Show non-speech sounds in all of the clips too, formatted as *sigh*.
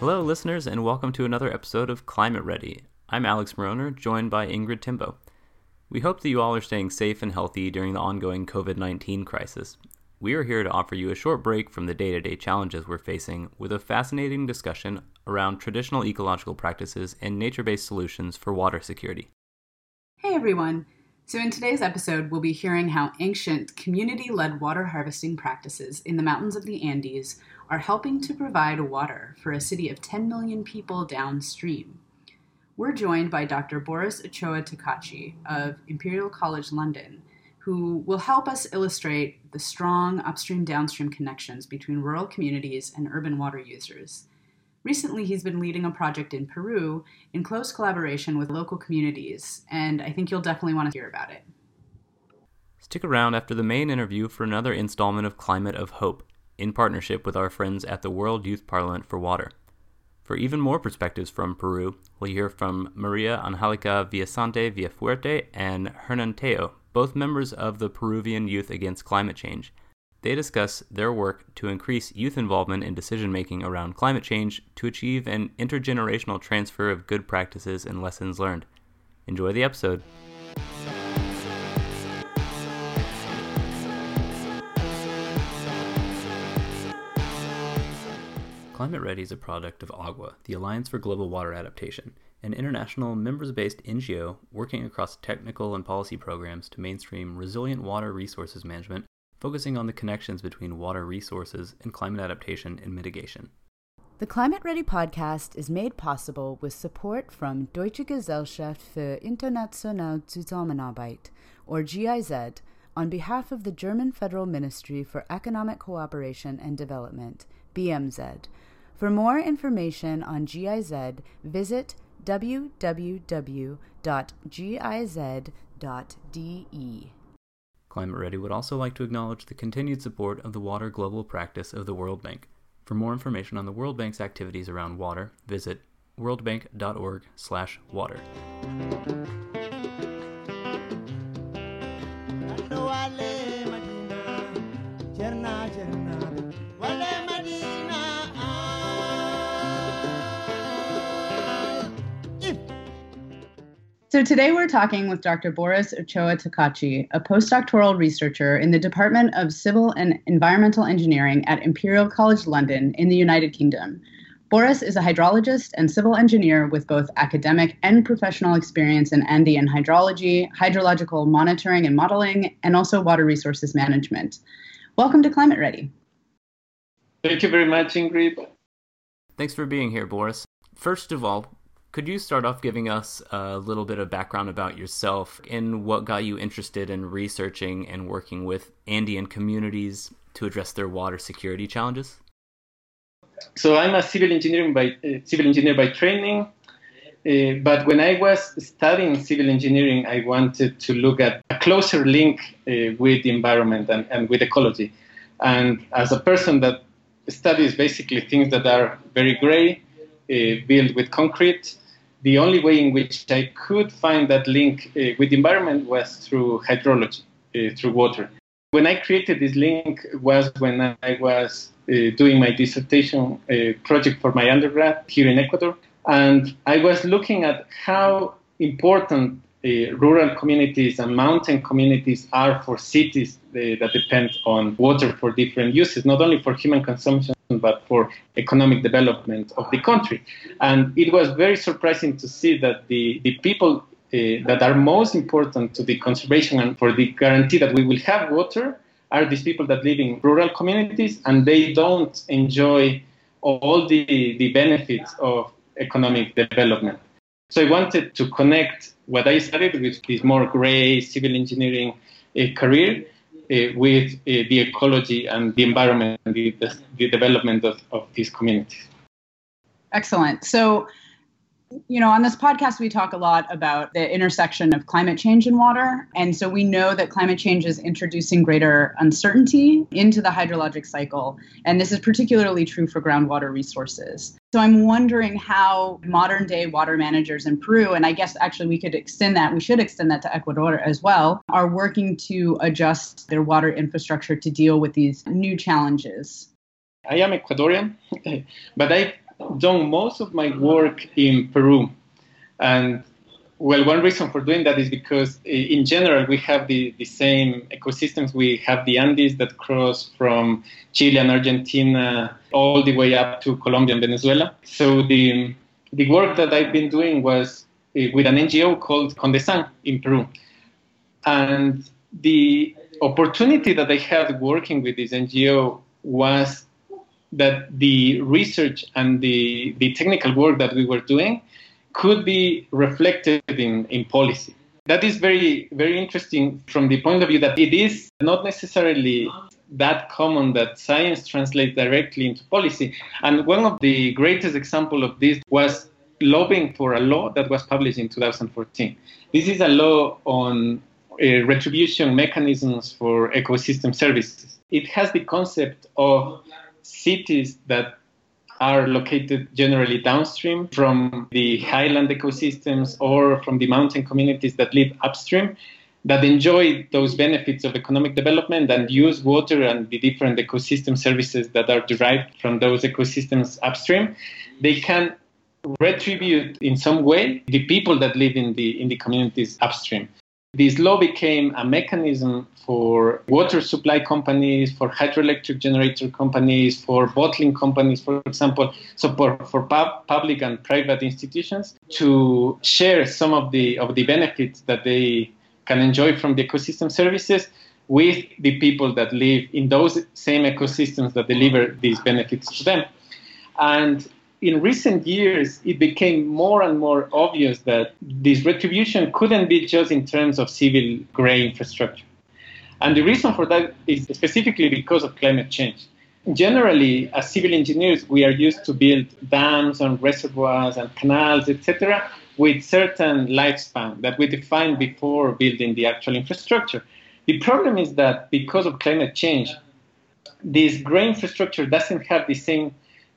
Hello, listeners, and welcome to another episode of Climate Ready. I'm Alex Mauroner, joined by Ingrid Timboe. We hope that you all are staying safe and healthy during the ongoing COVID 19 crisis. We are here to offer you a short break from the day to day challenges we're facing with a fascinating discussion around traditional ecological practices and nature based solutions for water security. Hey everyone! So, in today's episode, we'll be hearing how ancient community led water harvesting practices in the mountains of the Andes are helping to provide water for a city of 10 million people downstream. We're joined by Dr. Boris Ochoa Tocachi of Imperial College London, who will help us illustrate the strong upstream downstream connections between rural communities and urban water users. Recently, he's been leading a project in Peru in close collaboration with local communities, and I think you'll definitely want to hear about it. Stick around after the main interview for another installment of Climate of Hope, in partnership with our friends at the World Youth Parliament for Water. For even more perspectives from Peru, we'll hear from Maria Angelica Villasante Villafuerte and Hernan Tello, both members of the Peruvian Youth Against Climate Change, they discuss their work to increase youth involvement in decision making around climate change to achieve an intergenerational transfer of good practices and lessons learned. Enjoy the episode. Climate Ready is a product of AGWA, the Alliance for Global Water Adaptation, an international members based NGO working across technical and policy programs to mainstream resilient water resources management focusing on the connections between water resources and climate adaptation and mitigation. The Climate Ready podcast is made possible with support from Deutsche Gesellschaft für internationale Zusammenarbeit, or GIZ, on behalf of the German Federal Ministry for Economic Cooperation and Development, BMZ. For more information on GIZ, visit www.giz.de. Climate Ready would also like to acknowledge the continued support of the Water Global Practice of the World Bank. For more information on the World Bank's activities around water, visit worldbank.org/water. So today we're talking with Dr. Boris Ochoa Tocachi, a postdoctoral researcher in the Department of Civil and Environmental Engineering at Imperial College London in the United Kingdom. Boris is a hydrologist and civil engineer with both academic and professional experience in Andean hydrology, hydrological monitoring and modeling, and also water resources management. Welcome to Climate Ready. Thank you very much, Ingrid. Thanks for being here, Boris. First of all, could you start off giving us a little bit of background about yourself and what got you interested in researching and working with Andean communities to address their water security challenges? So I'm a civil engineer by uh, civil engineer by training, uh, but when I was studying civil engineering, I wanted to look at a closer link uh, with the environment and, and with ecology. And as a person that studies basically things that are very gray, built with concrete, the only way in which I could find that link uh, with the environment was through hydrology, uh, through water. When I created this link was when I was uh, doing my dissertation uh, project for my undergrad here in Ecuador, and I was looking at how important uh, rural communities and mountain communities are for cities uh, that depend on water for different uses, not only for human consumption but for economic development of the country. And it was very surprising to see that the, the people uh, that are most important to the conservation and for the guarantee that we will have water are these people that live in rural communities and they don't enjoy all the, the benefits of economic development. So I wanted to connect what I studied with this more gray civil engineering uh, career with uh, the ecology and the environment and the, the development of, of these communities. Excellent. So, you know, on this podcast, we talk a lot about the intersection of climate change and water. And so we know that climate change is introducing greater uncertainty into the hydrologic cycle. And this is particularly true for groundwater resources. So I'm wondering how modern day water managers in Peru, and I guess actually we could extend that, we should extend that to Ecuador as well, are working to adjust their water infrastructure to deal with these new challenges. I am Ecuadorian, *laughs* but I done most of my work in Peru. And well, one reason for doing that is because in general we have the, the same ecosystems. We have the Andes that cross from Chile and Argentina all the way up to Colombia and Venezuela. So the, the work that I've been doing was uh, with an NGO called Condesan in Peru. And the opportunity that I had working with this NGO was that the research and the, the technical work that we were doing could be reflected in, in policy. That is very, very interesting from the point of view that it is not necessarily that common that science translates directly into policy. And one of the greatest example of this was lobbying for a law that was published in 2014. This is a law on uh, retribution mechanisms for ecosystem services. It has the concept of cities that are located generally downstream from the highland ecosystems or from the mountain communities that live upstream that enjoy those benefits of economic development and use water and the different ecosystem services that are derived from those ecosystems upstream, they can retribute in some way the people that live in the in the communities upstream. This law became a mechanism for water supply companies, for hydroelectric generator companies, for bottling companies, for example, so for, for pub, public and private institutions to share some of the of the benefits that they can enjoy from the ecosystem services with the people that live in those same ecosystems that deliver these benefits to them. And in recent years, it became more and more obvious that this retribution couldn't be just in terms of civil gray infrastructure. And the reason for that is specifically because of climate change. Generally, as civil engineers, we are used to build dams and reservoirs and canals, etc., with certain lifespan that we define before building the actual infrastructure. The problem is that because of climate change, this gray infrastructure doesn't have the same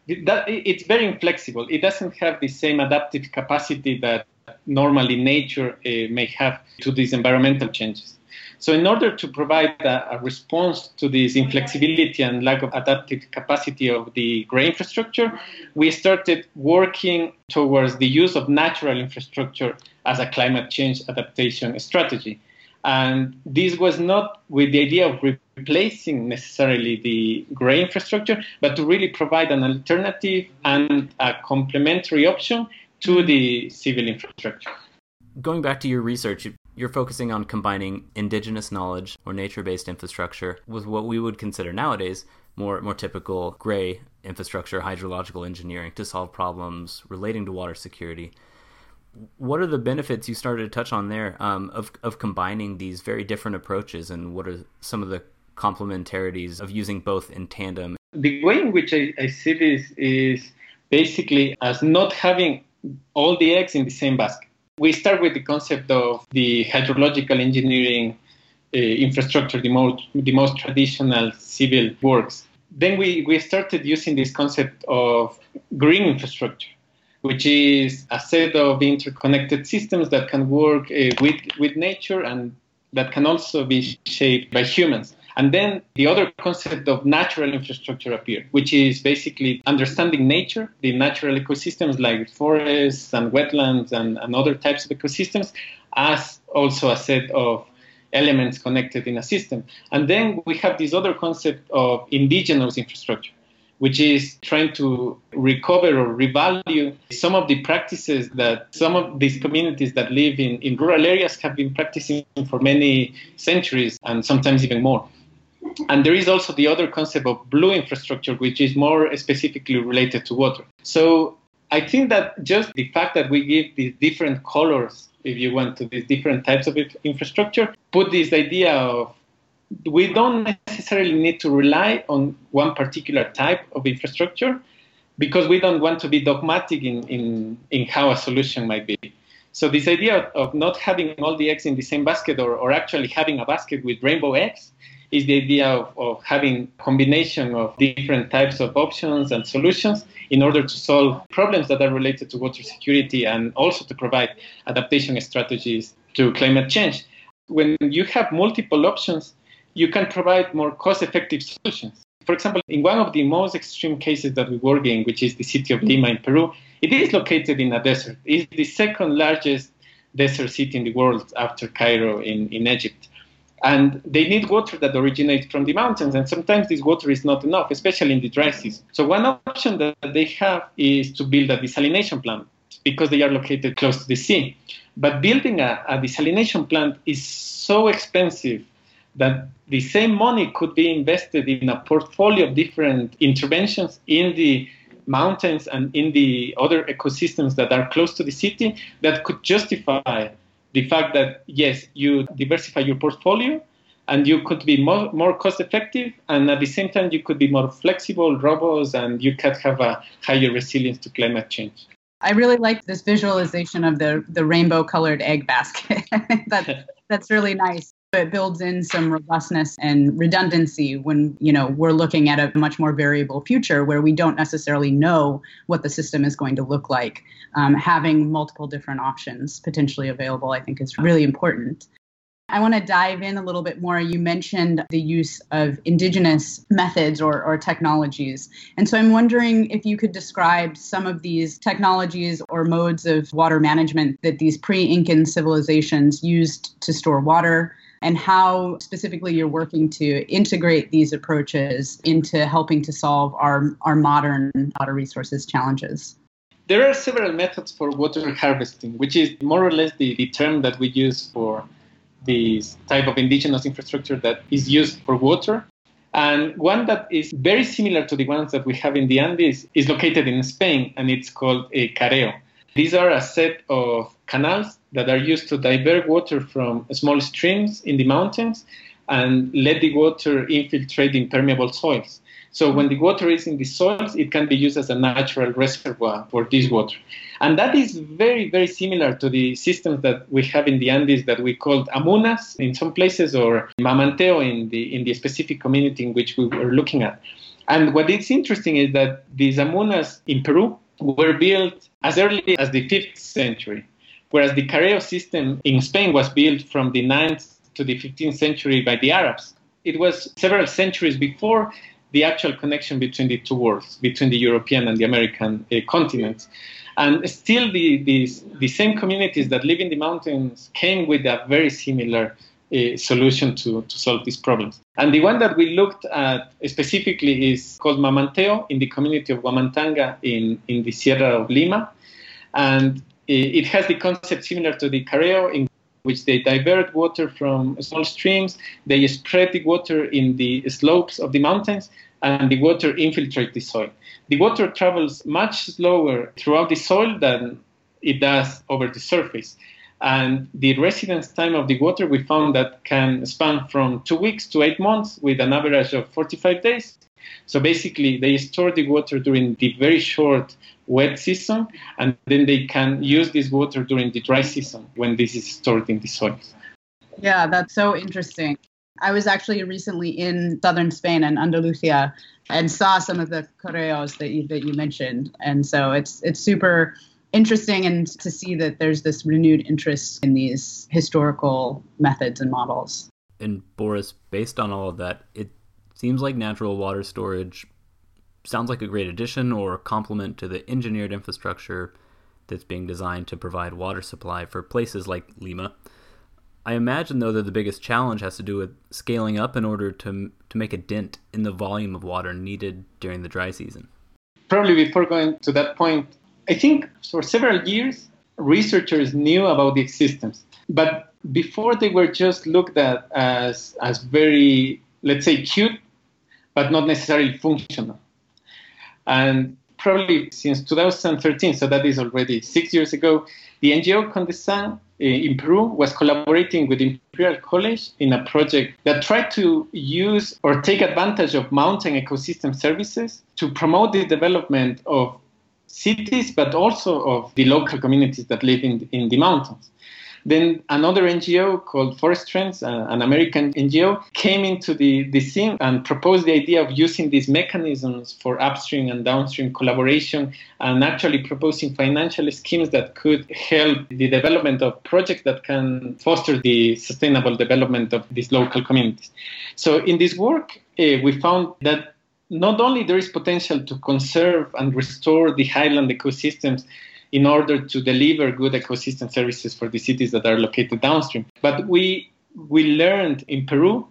that, it's very inflexible. It doesn't have the same adaptive capacity that normally nature uh, may have to these environmental changes. So, in order to provide a, a, response to this inflexibility and lack of adaptive capacity of the gray infrastructure, we started working towards the use of natural infrastructure as a climate change adaptation strategy. And this was not with the idea of replacing necessarily the gray infrastructure, but to really provide an alternative and a complementary option to the civil infrastructure. Going back to your research, you're focusing on combining indigenous knowledge or nature based infrastructure with what we would consider nowadays more, more typical gray infrastructure, hydrological engineering to solve problems relating to water security what are the benefits you started to touch on there um, of of combining these very different approaches, and what are some of the complementarities of using both in tandem? The way in which I, I see this is basically as not having all the eggs in the same basket. We start with the concept of the hydrological engineering uh, infrastructure, the most the most traditional civil works. Then we, we started using this concept of green infrastructure which is a set of interconnected systems that can work uh, with, with nature and that can also be shaped by humans. And then the other concept of natural infrastructure appeared, which is basically understanding nature, the natural ecosystems like forests and wetlands and, and other types of ecosystems, as also a set of elements connected in a system. And then we have this other concept of indigenous infrastructure, which is trying to recover or revalue some of the practices that some of these communities that live in, in rural areas have been practicing for many centuries and sometimes even more. And there is also the other concept of blue infrastructure, which is more specifically related to water. So I think that just the fact that we give these different colors, if you want, to these different types of infrastructure, put this idea of we don't necessarily need to rely on one particular type of infrastructure because we don't want to be dogmatic in, in, in how a solution might be. So this idea of not having all the eggs in the same basket or, or actually having a basket with rainbow eggs is the idea of, of having combination of different types of options and solutions in order to solve problems that are related to water security and also to provide adaptation strategies to climate change. When you have multiple options, you can provide more cost effective solutions. For example, in one of the most extreme cases that we work in, which is the city of Lima in Peru, it is located in a desert. It's the second largest desert city in the world after Cairo in, in Egypt. And they need water that originates from the mountains, and sometimes this water is not enough, especially in the dry season. So, one option that they have is to build a desalination plant because they are located close to the sea. But building a, a desalination plant is so expensive that the same money could be invested in a portfolio of different interventions in the mountains and in the other ecosystems that are close to the city that could justify the fact that yes you diversify your portfolio and you could be more, more cost effective and at the same time you could be more flexible robust and you could have a higher resilience to climate change I really like this visualization of the the rainbow colored egg basket. *laughs* that *laughs* that's really nice. It builds in some robustness and redundancy when you know we're looking at a much more variable future where we don't necessarily know what the system is going to look like. Um, having multiple different options potentially available, I think, is really important. I want to dive in a little bit more. You mentioned the use of indigenous methods or, or technologies. And so I'm wondering if you could describe some of these technologies or modes of water management that these pre Incan civilizations used to store water and how specifically you're working to integrate these approaches into helping to solve our, our modern water resources challenges. There are several methods for water harvesting, which is more or less the, the term that we use for this type of indigenous infrastructure that is used for water. And one that is very similar to the ones that we have in the Andes is located in Spain, and it's called a careo. These are a set of canals that are used to divert water from small streams in the mountains and let the water infiltrate impermeable soils. So when the water is in the soils, it can be used as a natural reservoir for this water. And that is very, very similar to the systems that we have in the Andes that we called amunas in some places or mamanteo in the, in the specific community in which we were looking at. And what is interesting is that these amunas in Peru were built as early as the 5th century, whereas the careo system in Spain was built from the 9th to the 15th century by the Arabs. It was several centuries before the actual connection between the two worlds, between the European and the American uh, continents. And still, the, the, the, same communities that live in the mountains came with a very similar solution to, to solve these problems. And the one that we looked at specifically is called Mamanteo in the community of Huamantanga in, in the Sierra of Lima. And it has the concept similar to the Careo, in which they divert water from small streams, they spread the water in the slopes of the mountains, and the water infiltrates the soil. The water travels much slower throughout the soil than it does over the surface. And the residence time of the water we found that can span from two weeks to eight months with an average of 45 days. So basically, they store the water during the very short wet season, and then they can use this water during the dry season when this is stored in the soils. Yeah, that's so interesting. I was actually recently in southern Spain and Andalusia and saw some of the careos that you that you mentioned, and so it's it's super interesting and to see that there's this renewed interest in these historical methods and models. And Boris, based on all of that, it seems like natural water storage sounds like a great addition or a complement to the engineered infrastructure that's being designed to provide water supply for places like Lima. I imagine, though, that the biggest challenge has to do with scaling up in order to, to make a dent in the volume of water needed during the dry season. Probably before going to that point, I think for several years, researchers knew about these systems. But before they were just looked at as, as very, let's say, cute, but not necessarily functional. And probably since 2013, so that is already six years ago, the NGO Condesan eh, in Peru was collaborating with Imperial College in a project that tried to use or take advantage of mountain ecosystem services to promote the development of cities, but also of the local communities that live in, in the mountains. Then another NGO called Forest Trends, uh, an American NGO, came into the, the scene and proposed the idea of using these mechanisms for upstream and downstream collaboration and actually proposing financial schemes that could help the development of projects that can foster the sustainable development of these local communities. So in this work, uh, we found that not only there is potential to conserve and restore the highland ecosystems in order to deliver good ecosystem services for the cities that are located downstream, but we we learned in Peru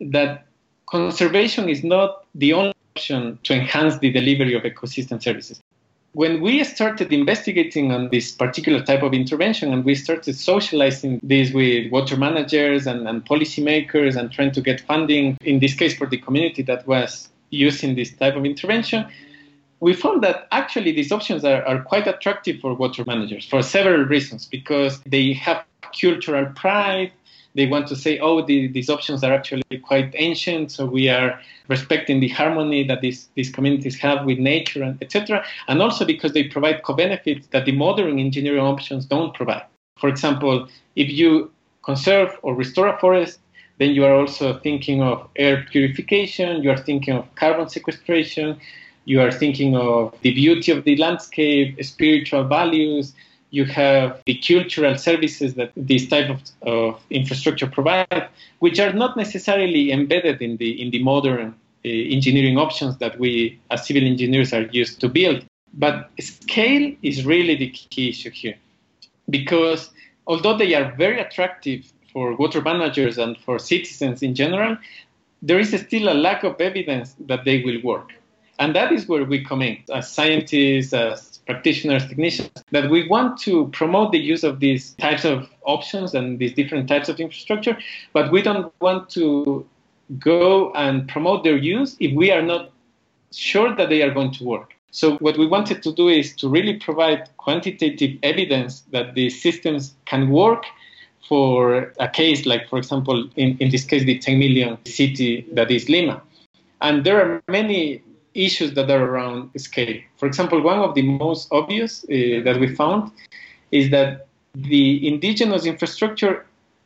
that conservation is not the only option to enhance the delivery of ecosystem services. When we started investigating on this particular type of intervention and we started socializing this with water managers and, and policymakers and trying to get funding, in this case for the community that was using this type of intervention, we found that actually these options are, are quite attractive for water managers for several reasons because they have cultural pride, they want to say, oh, the, these options are actually quite ancient, so we are respecting the harmony that these, these communities have with nature, and etc. And also because they provide co-benefits that the modern engineering options don't provide. For example, if you conserve or restore a forest, then you are also thinking of air purification, you are thinking of carbon sequestration, you are thinking of the beauty of the landscape, spiritual values, you have the cultural services that this type of, of infrastructure provide, which are not necessarily embedded in the in the modern uh, engineering options that we as civil engineers are used to build. But scale is really the key issue here, because although they are very attractive for water managers and for citizens in general, there is still a lack of evidence that they will work. And that is where we come in as scientists, as practitioners, technicians, that we want to promote the use of these types of options and these different types of infrastructure, but we don't want to go and promote their use if we are not sure that they are going to work. So what we wanted to do is to really provide quantitative evidence that these systems can work for a case like, for example, in, in this case, the 10 million city that is Lima. And there are many issues that are around scale. For example, one of the most obvious uh, that we found is that the indigenous infrastructure,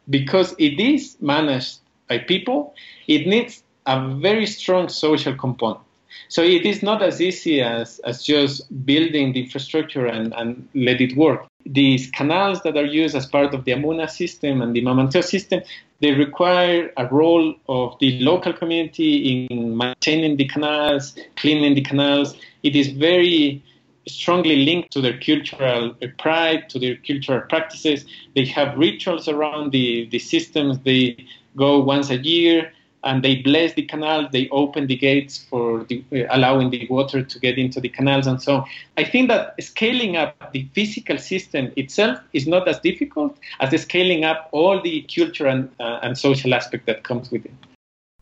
because it is managed by people, it needs a very strong social component. So it is not as easy as, as just building the infrastructure and, and let it work. These canals that are used as part of the Amuna system and the Mamanteo system, they require a role of the local community in maintaining the canals, cleaning the canals. It is very strongly linked to their cultural pride, to their cultural practices. They have rituals around the, the systems. They go once a year and they bless the canal. They open the gates for the, uh, allowing the water to get into the canals and so on. I think that scaling up the physical system itself is not as difficult as scaling up all the cultural and, uh, and social aspect that comes with it.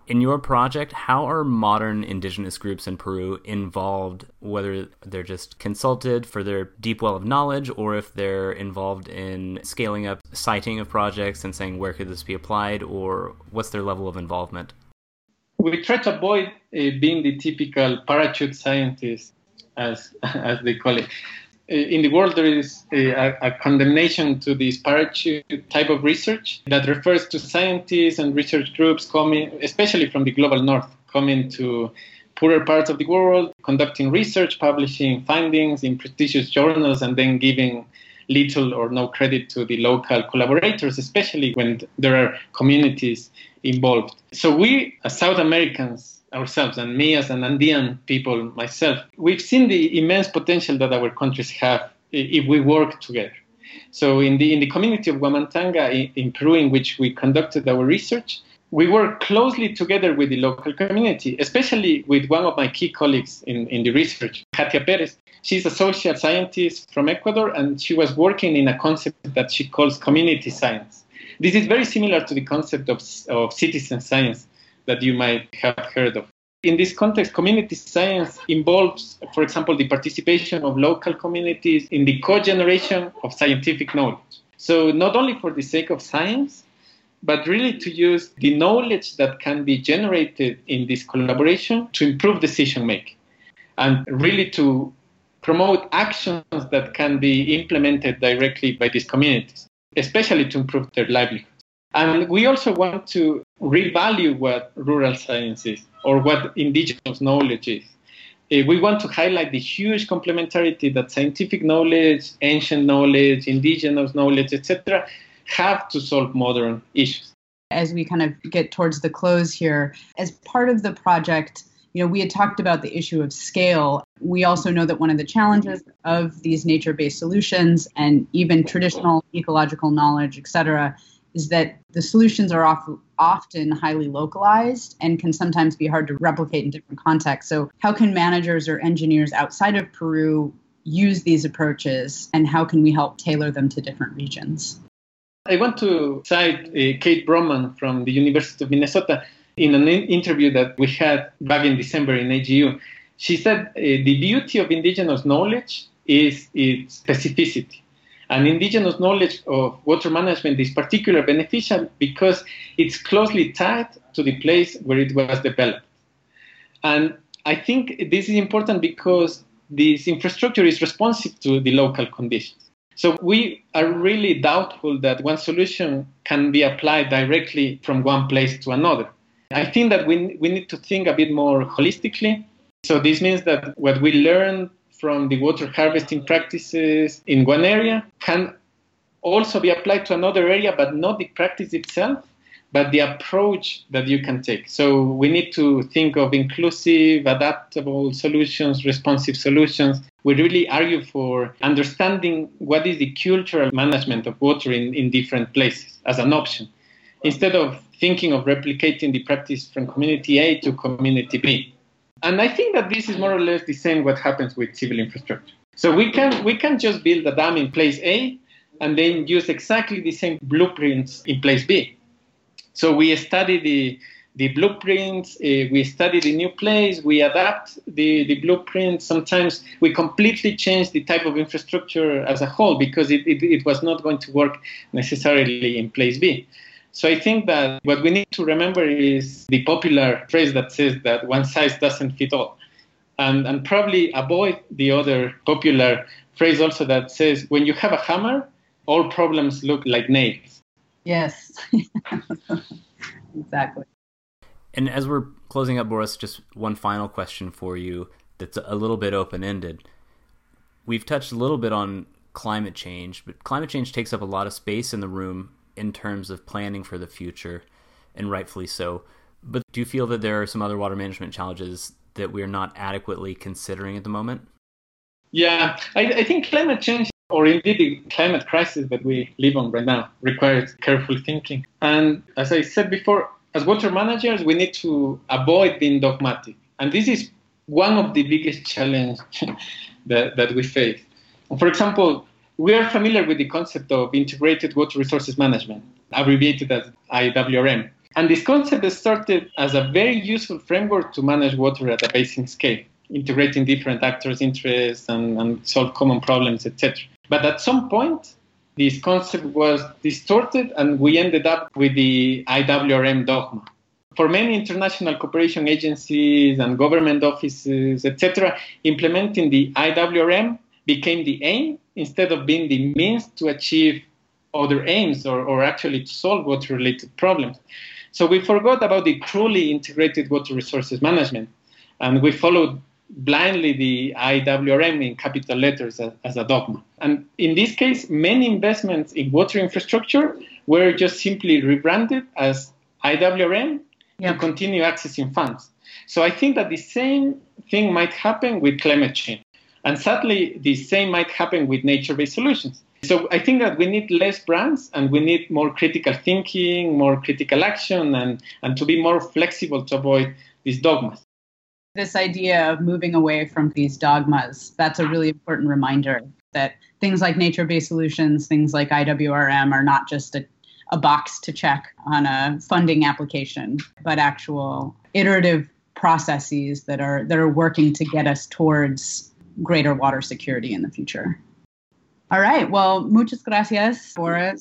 In your project, how are modern indigenous groups in Peru involved, whether they're just consulted for their deep well of knowledge or if they're involved in scaling up citing of projects and saying where could this be applied or what's their level of involvement? We try to avoid uh, being the typical parachute scientist, as, *laughs* as they call it. Uh, in the world, there is a, a, condemnation to this parachute type of research that refers to scientists and research groups coming, especially from the global north, coming to poorer parts of the world, conducting research, publishing findings in prestigious journals, and then giving little or no credit to the local collaborators, especially when there are communities involved. So we, as South Americans, ourselves and me as an Andean people myself, we've seen the immense potential that our countries have if we work together. So in the in the community of Huamantanga in, Peru, in which we conducted our research, we work closely together with the local community, especially with one of my key colleagues in, in the research, Katia Perez. She's a social scientist from Ecuador, and she was working in a concept that she calls community science. This is very similar to the concept of, of citizen science that you might have heard of. In this context, community science involves, for example, the participation of local communities in the co generation of scientific knowledge. So, not only for the sake of science, but really to use the knowledge that can be generated in this collaboration to improve decision making and really to promote actions that can be implemented directly by these communities, especially to improve their livelihood. And we also want to revalue what rural science is or what indigenous knowledge is. Uh, we want to highlight the huge complementarity that scientific knowledge, ancient knowledge, indigenous knowledge, etc., have to solve modern issues. As we kind of get towards the close here, as part of the project, you know, we had talked about the issue of scale. We also know that one of the challenges of these nature based solutions and even traditional ecological knowledge, et cetera, is that the solutions are often highly localized and can sometimes be hard to replicate in different contexts. So, how can managers or engineers outside of Peru use these approaches, and how can we help tailor them to different regions? I want to cite uh, Kate Brauman from the University of Minnesota in an interview that we had back in December in AGU, she said uh, the beauty of indigenous knowledge is its specificity. And indigenous knowledge of water management is particularly beneficial because it's closely tied to the place where it was developed. And I think this is important because this infrastructure is responsive to the local conditions. So we are really doubtful that one solution can be applied directly from one place to another. I think that we, we need to think a bit more holistically. So this means that what we learn from the water harvesting practices in one area can also be applied to another area, but not the practice itself, but the approach that you can take. So we need to think of inclusive, adaptable solutions, responsive solutions. We really argue for understanding what is the cultural management of water in, in different places as an option instead of thinking of replicating the practice from community A to community B. And I think that this is more or less the same what happens with civil infrastructure. So we can we can just build a dam in place A and then use exactly the same blueprints in place B. So we study the the blueprints, uh, we study the new place, we adapt the, the blueprints. Sometimes we completely change the type of infrastructure as a whole because it, it, it was not going to work necessarily in place B. So I think that what we need to remember is the popular phrase that says that one size doesn't fit all. And, and probably avoid the other popular phrase also that says when you have a hammer, all problems look like nails. Yes, *laughs* exactly. And as we're closing up, Boris, just one final question for you that's a little bit open ended. We've touched a little bit on climate change, but climate change takes up a lot of space in the room in terms of planning for the future, and rightfully so. But do you feel that there are some other water management challenges that we're not adequately considering at the moment? Yeah, I, I think climate change, or indeed the climate crisis that we live on right now, requires careful thinking. And as I said before, as water managers, we need to avoid being dogmatic. And this is one of the biggest challenges *laughs* that, that we face. For example, we are familiar with the concept of integrated water resources management, abbreviated as IWRM. And this concept started as a very useful framework to manage water at a basin scale, integrating different actors' interests and, and solve common problems, etc. But at some point, this concept was distorted and we ended up with the IWRM dogma. For many international cooperation agencies and government offices, etc., implementing the IWRM became the aim instead of being the means to achieve other aims or, or actually to solve water related problems. So we forgot about the truly integrated water resources management and we followed blindly the IWRM in capital letters as, as, a dogma. And in this case, many investments in water infrastructure were just simply rebranded as IWRM yep. to continue accessing funds. So I think that the same thing might happen with climate change. And sadly, the same might happen with nature based solutions. So I think that we need less brands and we need more critical thinking, more critical action, and, and to be more flexible to avoid these dogmas. This idea of moving away from these dogmas, that's a really important reminder that things like nature based solutions, things like IWRM, are not just a, a box to check on a funding application, but actual iterative processes that are that are working to get us towards greater water security in the future. All right. Well, muchas gracias, Boris.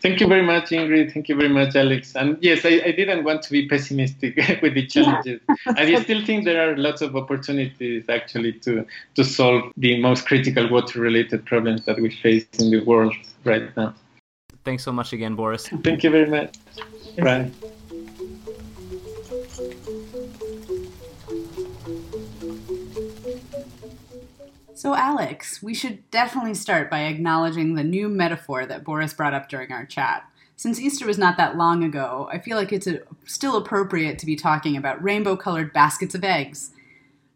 Thank you very much, Ingrid. Thank you very much, Alex. And yes, I, I didn't want to be pessimistic *laughs* with the challenges. I still think there are lots of opportunities actually to, to solve the most critical water related problems that we face in the world right now. Thanks so much again, Boris. Thank you very much. Bye. So, Alex, we should definitely start by acknowledging the new metaphor that Boris brought up during our chat Since Easter was not that long ago, I feel like it's a, still appropriate to be talking about rainbow colored baskets of eggs.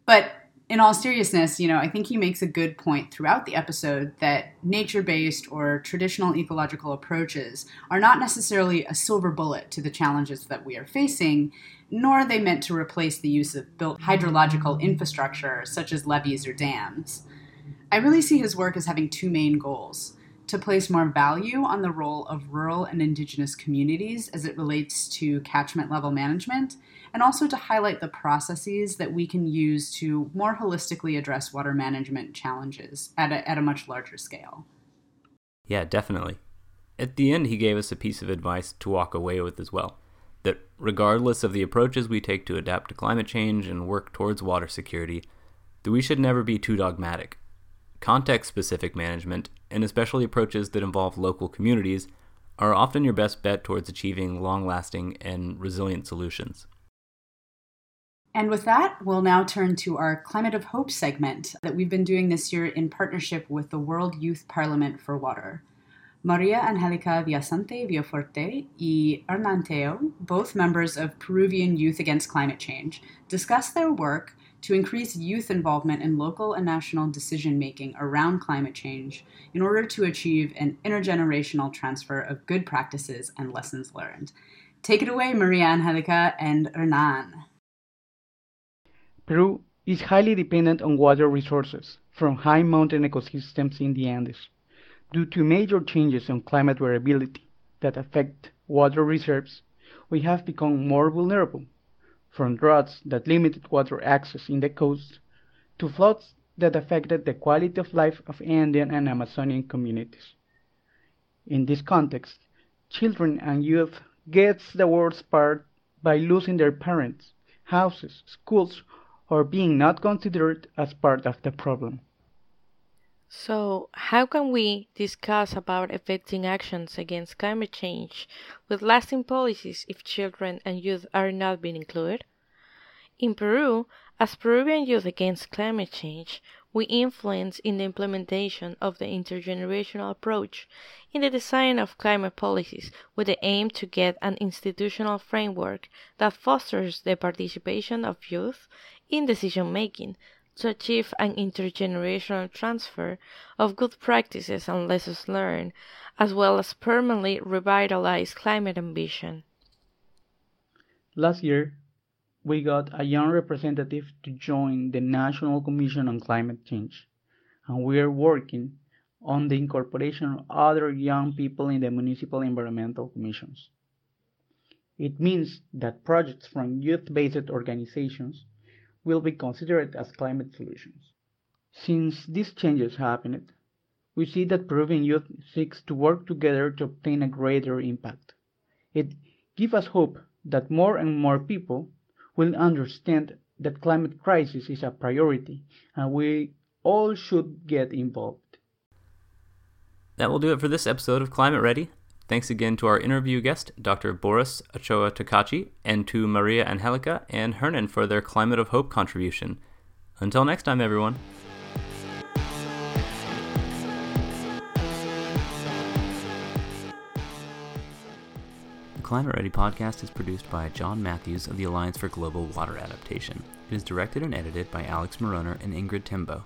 But in all seriousness, you know, I think he makes a good point throughout the episode that nature based or traditional ecological approaches are not necessarily a silver bullet to the challenges that we are facing, nor are they meant to replace the use of built hydrological infrastructure such as levees or dams. I really see his work as having two main goals to place more value on the role of rural and indigenous communities as it relates to catchment level management, and also to highlight the processes that we can use to more holistically address water management challenges at a, at a much larger scale. Yeah, definitely. At the end, he gave us a piece of advice to walk away with as well that regardless of the approaches we take to adapt to climate change and work towards water security, that we should never be too dogmatic Context specific management, and especially approaches that involve local communities, are often your best bet towards achieving long lasting and resilient solutions. And with that, we'll now turn to our Climate of Hope segment that we've been doing this year in partnership with the World Youth Parliament for Water. Maria Angelica Villasante Villafuerte y Hernan Tello, both members of Peruvian Youth Against Climate Change, discuss their work to increase youth involvement in local and national decision making around climate change in order to achieve an intergenerational transfer of good practices and lessons learned. Take it away, Maria Angelica and Hernan. Peru is highly dependent on water resources from high mountain ecosystems in the Andes due to major changes in climate variability that affect water reserves. We have become more vulnerable from droughts that limited water access in the coast to floods that affected the quality of life of Andean and Amazonian communities. In this context, children and youth gets the worst part by losing their parents, houses, schools, or being not considered as part of the problem. So, how can we discuss about effective actions against climate change with lasting policies if children and youth are not being included? In Peru, as Peruvian Youth Against Climate Change, we influence in the implementation of the intergenerational approach in the design of climate policies with the aim to get an institutional framework that fosters the participation of youth in decision making to achieve an intergenerational transfer of good practices and lessons learned, as well as permanently revitalize climate ambition. Last year, we got a young representative to join the National Commission on Climate Change, and we are working on the incorporation of other young people in the municipal environmental commissions. It means that projects from youth based organizations will be considered as climate solutions. Since these changes happened, we see that Peruvian youth seeks to work together to obtain a greater impact. It gives us hope that more and more people will understand that climate crisis is a priority and we all should get involved. That will do it for this episode of Climate Ready. Thanks again to our interview guest, Dr. Boris Ochoa Tocachi, and to Maria Angelica and Hernan for their Climate of Hope contribution. Until next time, everyone. The Climate Ready podcast is produced by John Matthews of the Alliance for Global Water Adaptation. It is directed and edited by Alex Mauroner and Ingrid Timboe.